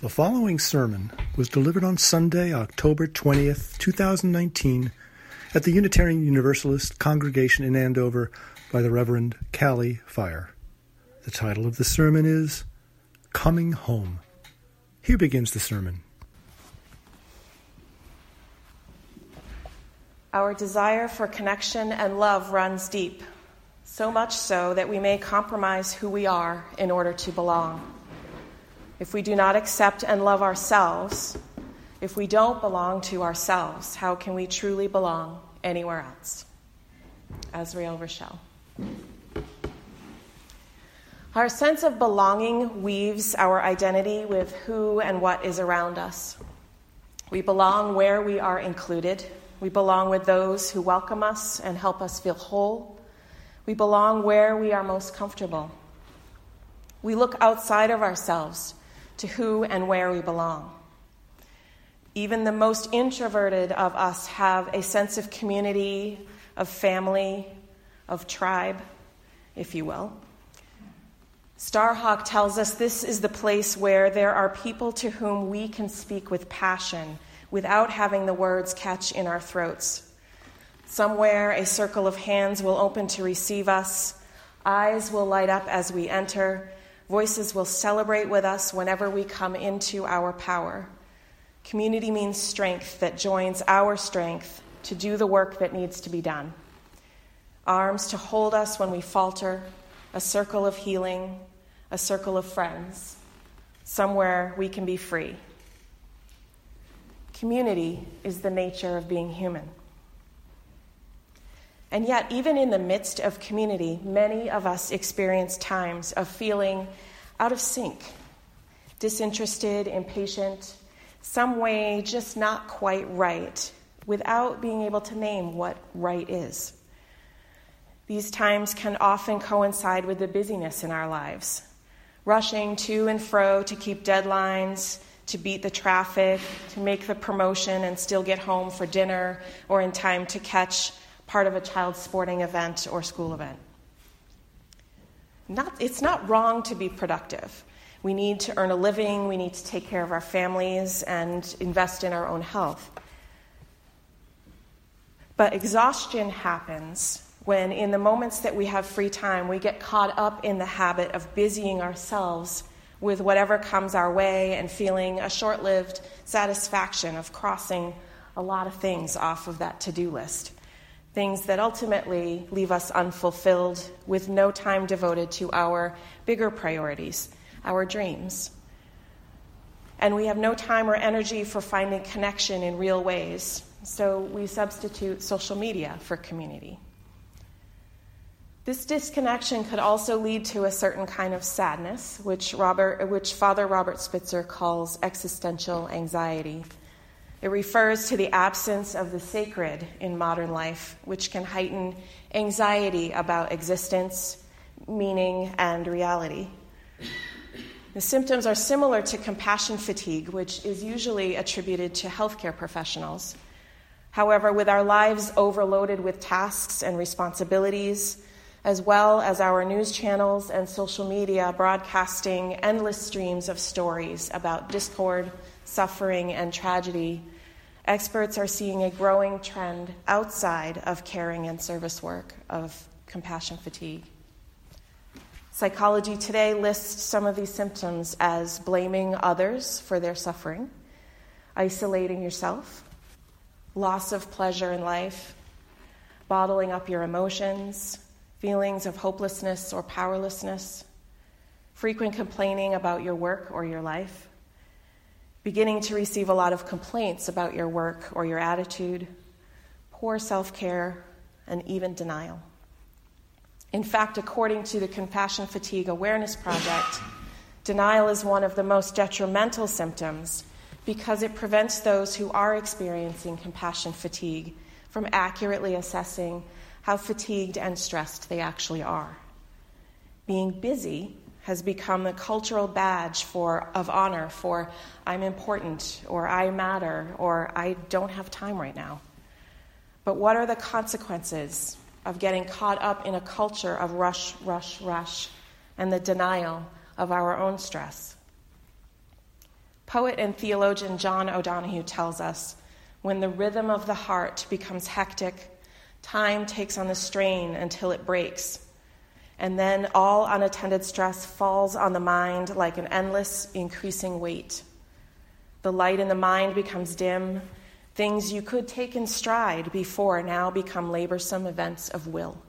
The following sermon was delivered on Sunday, October 20th, 2019, at the Unitarian Universalist Congregation in Andover by the Reverend Kali Fyre. The title of the sermon is Coming Home. Here begins the sermon. Our desire for connection and love runs deep, so much so that we may compromise who we are in order to belong if we do not accept and love ourselves, if we don't belong to ourselves, how can we truly belong anywhere else? Azriel Rochelle. Our sense of belonging weaves our identity with who and what is around us. We belong where we are included. We belong with those who welcome us and help us feel whole. We belong where we are most comfortable. We look outside of ourselves to who and where we belong. Even the most introverted of us have a sense of community, of family, of tribe, if you will. Starhawk tells us this is the place where there are people to whom we can speak with passion without having the words catch in our throats. Somewhere, a circle of hands will open to receive us, eyes will light up as we enter, Voices will celebrate with us whenever we come into our power. Community means strength that joins our strength to do the work that needs to be done. Arms to hold us when we falter, a circle of healing, a circle of friends, somewhere we can be free. Community is the nature of being human. And yet, even in the midst of community, many of us experience times of feeling out of sync, disinterested, impatient, some way just not quite right, without being able to name what right is. These times can often coincide with the busyness in our lives, rushing to and fro to keep deadlines, to beat the traffic, to make the promotion and still get home for dinner or in time to catch part of a child's sporting event or school event. Not, it's not wrong to be productive. We need to earn a living, we need to take care of our families and invest in our own health. But exhaustion happens when, in the moments that we have free time, we get caught up in the habit of busying ourselves with whatever comes our way and feeling a short lived satisfaction of crossing a lot of things off of that to do list things that ultimately leave us unfulfilled with no time devoted to our bigger priorities, our dreams. And we have no time or energy for finding connection in real ways, so we substitute social media for community. This disconnection could also lead to a certain kind of sadness, which, Robert, which Father Robert Spitzer calls existential anxiety. It refers to the absence of the sacred in modern life, which can heighten anxiety about existence, meaning, and reality. The symptoms are similar to compassion fatigue, which is usually attributed to healthcare professionals. However, with our lives overloaded with tasks and responsibilities, as well as our news channels and social media broadcasting endless streams of stories about discord, suffering, and tragedy, experts are seeing a growing trend outside of caring and service work of compassion fatigue. Psychology Today lists some of these symptoms as blaming others for their suffering, isolating yourself, loss of pleasure in life, bottling up your emotions, feelings of hopelessness or powerlessness, frequent complaining about your work or your life, beginning to receive a lot of complaints about your work or your attitude, poor self care, and even denial. In fact, according to the Compassion Fatigue Awareness Project, denial is one of the most detrimental symptoms because it prevents those who are experiencing compassion fatigue from accurately assessing how fatigued and stressed they actually are. Being busy has become a cultural badge for, of honor for I'm important or I matter or I don't have time right now. But what are the consequences of getting caught up in a culture of rush, rush, rush and the denial of our own stress? Poet and theologian John O'Donohue tells us when the rhythm of the heart becomes hectic, time takes on the strain until it breaks. And then all unattended stress falls on the mind like an endless, increasing weight. The light in the mind becomes dim. Things you could take in stride before now become laborsome events of will.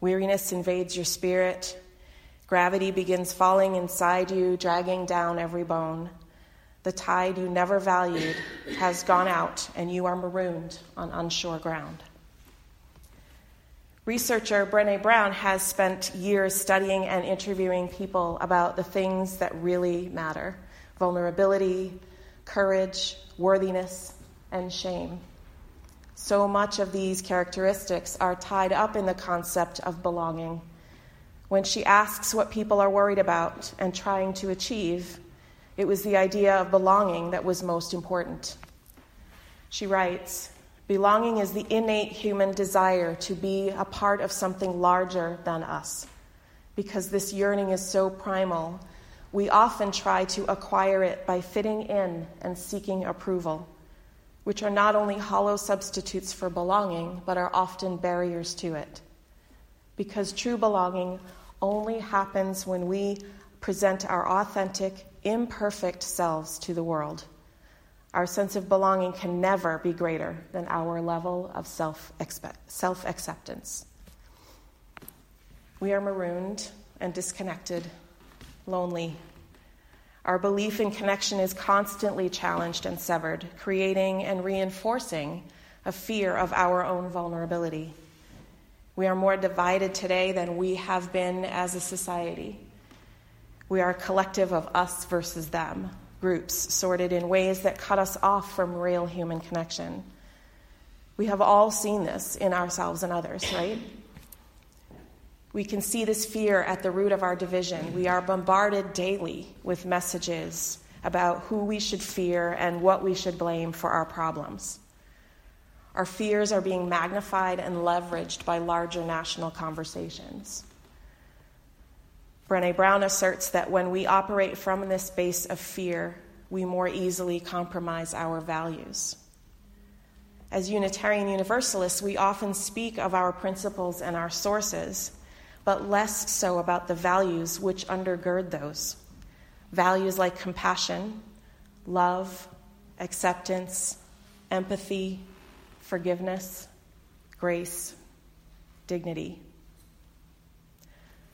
Weariness invades your spirit. Gravity begins falling inside you, dragging down every bone. The tide you never valued has gone out, and you are marooned on unsure ground. Researcher Brene Brown has spent years studying and interviewing people about the things that really matter vulnerability, courage, worthiness, and shame. So much of these characteristics are tied up in the concept of belonging. When she asks what people are worried about and trying to achieve, it was the idea of belonging that was most important. She writes Belonging is the innate human desire to be a part of something larger than us. Because this yearning is so primal, we often try to acquire it by fitting in and seeking approval, which are not only hollow substitutes for belonging, but are often barriers to it. Because true belonging only happens when we present our authentic, imperfect selves to the world. Our sense of belonging can never be greater than our level of self acceptance. We are marooned and disconnected, lonely. Our belief in connection is constantly challenged and severed, creating and reinforcing a fear of our own vulnerability. We are more divided today than we have been as a society. We are a collective of us versus them, groups sorted in ways that cut us off from real human connection. We have all seen this in ourselves and others, right? We can see this fear at the root of our division. We are bombarded daily with messages about who we should fear and what we should blame for our problems. Our fears are being magnified and leveraged by larger national conversations. Brene Brown asserts that when we operate from this base of fear, we more easily compromise our values. As Unitarian Universalists, we often speak of our principles and our sources, but less so about the values which undergird those. Values like compassion, love, acceptance, empathy, forgiveness, grace, dignity.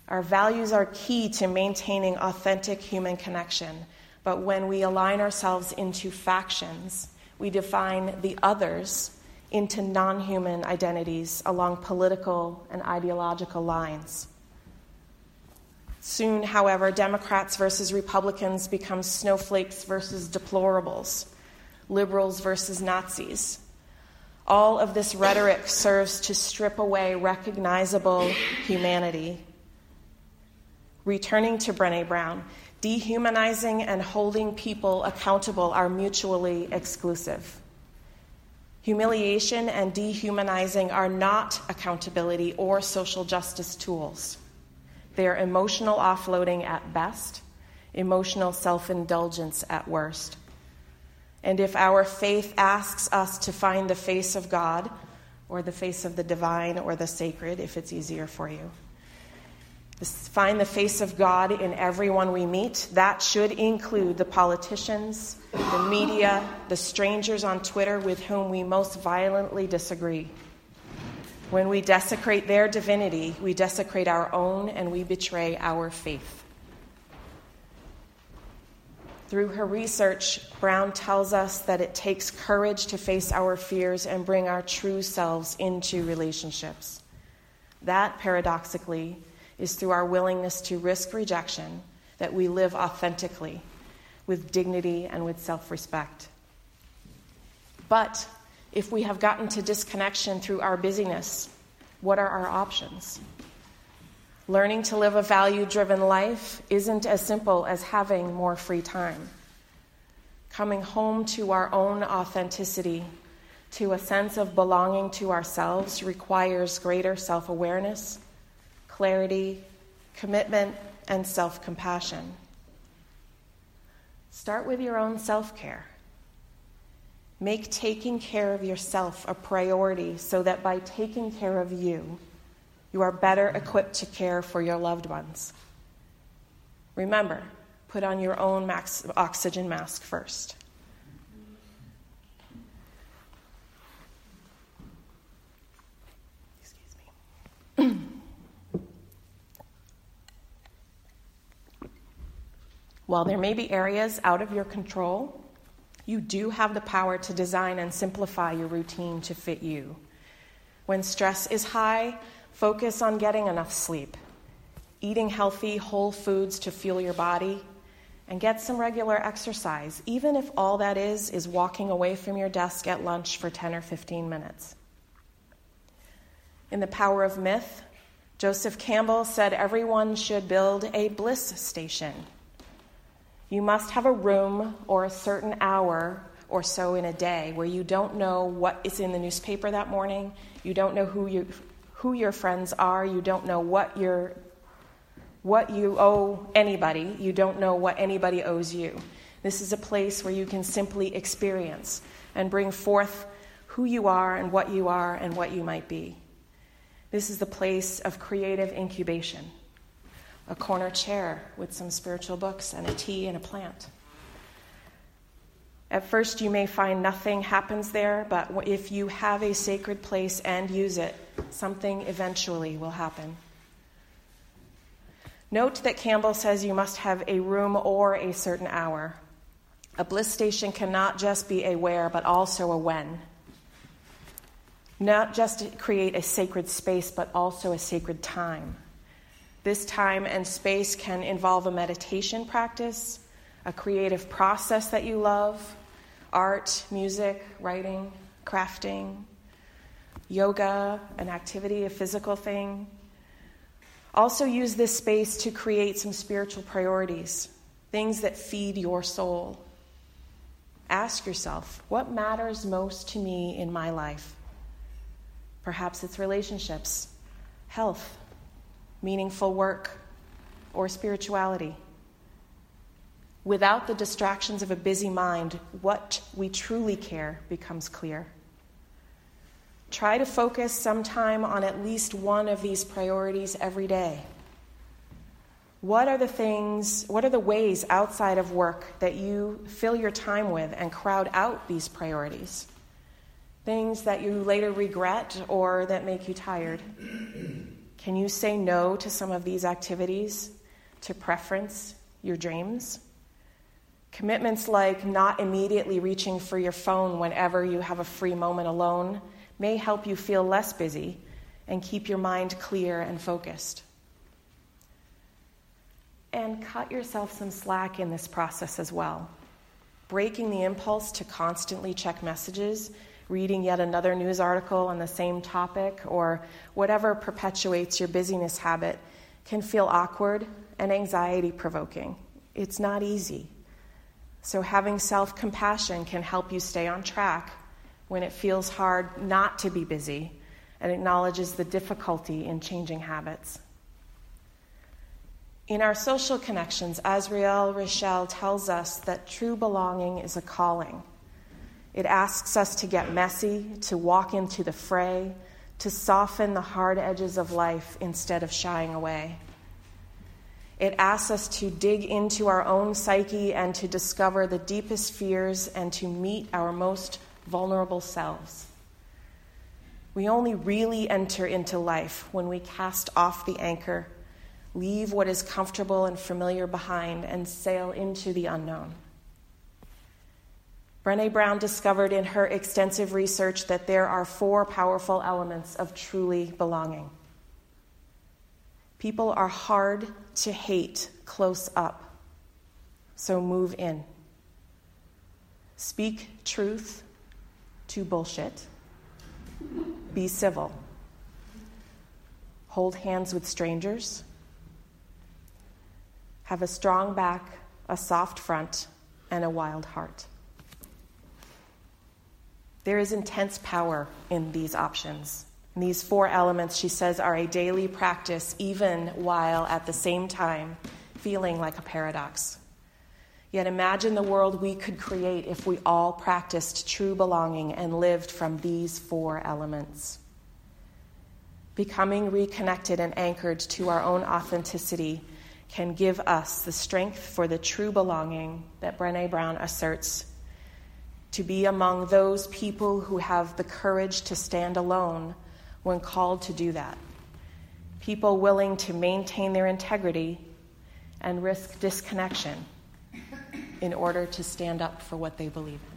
Our values are key to maintaining authentic human connection, but when we align ourselves into factions, we define the others into non human identities along political and ideological lines. Soon, however, Democrats versus Republicans become snowflakes versus deplorables, liberals versus Nazis. All of this rhetoric serves to strip away recognizable humanity Returning to Brene Brown, dehumanizing and holding people accountable are mutually exclusive. Humiliation and dehumanizing are not accountability or social justice tools. They are emotional offloading at best, emotional self indulgence at worst. And if our faith asks us to find the face of God, or the face of the divine, or the sacred, if it's easier for you, find the face of God in everyone we meet. That should include the politicians, the media, the strangers on Twitter with whom we most violently disagree. When we desecrate their divinity, we desecrate our own and we betray our faith. Through her research, Brown tells us that it takes courage to face our fears and bring our true selves into relationships. That, paradoxically, is through our willingness to risk rejection that we live authentically with dignity and with self respect. But if we have gotten to disconnection through our busyness, what are our options? Learning to live a value driven life isn't as simple as having more free time. Coming home to our own authenticity, to a sense of belonging to ourselves, requires greater self awareness clarity, commitment, and self compassion. Start with your own self care. Make taking care of yourself a priority so that by taking care of you, you are better equipped to care for your loved ones. Remember, put on your own max- oxygen mask first. While there may be areas out of your control, you do have the power to design and simplify your routine to fit you. When stress is high, focus on getting enough sleep, eating healthy, whole foods to fuel your body, and get some regular exercise, even if all that is is walking away from your desk at lunch for 10 or 15 minutes. In The Power of Myth, Joseph Campbell said everyone should build a bliss station you must have a room or a certain hour or so in a day where you don't know what is in the newspaper that morning, you don't know who, you, who your friends are, you don't know what, you what you owe anybody, you don't know what anybody owes you. This is a place where you can simply experience and bring forth who you are and what you are and what you might be. This is the place of creative incubation a corner chair with some spiritual books and a tea and a plant. At first, you may find nothing happens there, but if you have a sacred place and use it, something eventually will happen. Note that Campbell says you must have a room or a certain hour. A bliss station cannot just be a where, but also a when. Not just create a sacred space, but also a sacred time. This time and space can involve a meditation practice, a creative process that you love, art, music, writing, crafting, yoga, an activity, a physical thing. Also, use this space to create some spiritual priorities, things that feed your soul. Ask yourself, what matters most to me in my life? Perhaps it's relationships, health, meaningful work, or spirituality. Without the distractions of a busy mind, what we truly care becomes clear. Try to focus some time on at least one of these priorities every day. What are the things, what are the ways outside of work that you fill your time with and crowd out these priorities? Things that you later regret or that make you tired. Can you say no to some of these activities to preference your dreams? Commitments like not immediately reaching for your phone whenever you have a free moment alone may help you feel less busy and keep your mind clear and focused. And cut yourself some slack in this process as well. Breaking the impulse to constantly check messages reading yet another news article on the same topic, or whatever perpetuates your busyness habit can feel awkward and anxiety provoking. It's not easy. So, having self compassion can help you stay on track when it feels hard not to be busy and acknowledges the difficulty in changing habits. In our social connections, Azriel Rachel tells us that true belonging is a calling. It asks us to get messy, to walk into the fray, to soften the hard edges of life instead of shying away. It asks us to dig into our own psyche and to discover the deepest fears and to meet our most vulnerable selves. We only really enter into life when we cast off the anchor, leave what is comfortable and familiar behind, and sail into the unknown. Brene Brown discovered in her extensive research that there are four powerful elements of truly belonging. People are hard to hate close up, so move in. Speak truth to bullshit. Be civil. Hold hands with strangers. Have a strong back, a soft front, and a wild heart. There is intense power in these options. And these four elements, she says, are a daily practice, even while at the same time feeling like a paradox. Yet imagine the world we could create if we all practiced true belonging and lived from these four elements. Becoming reconnected and anchored to our own authenticity can give us the strength for the true belonging that Brene Brown asserts to be among those people who have the courage to stand alone when called to do that. People willing to maintain their integrity and risk disconnection in order to stand up for what they believe in.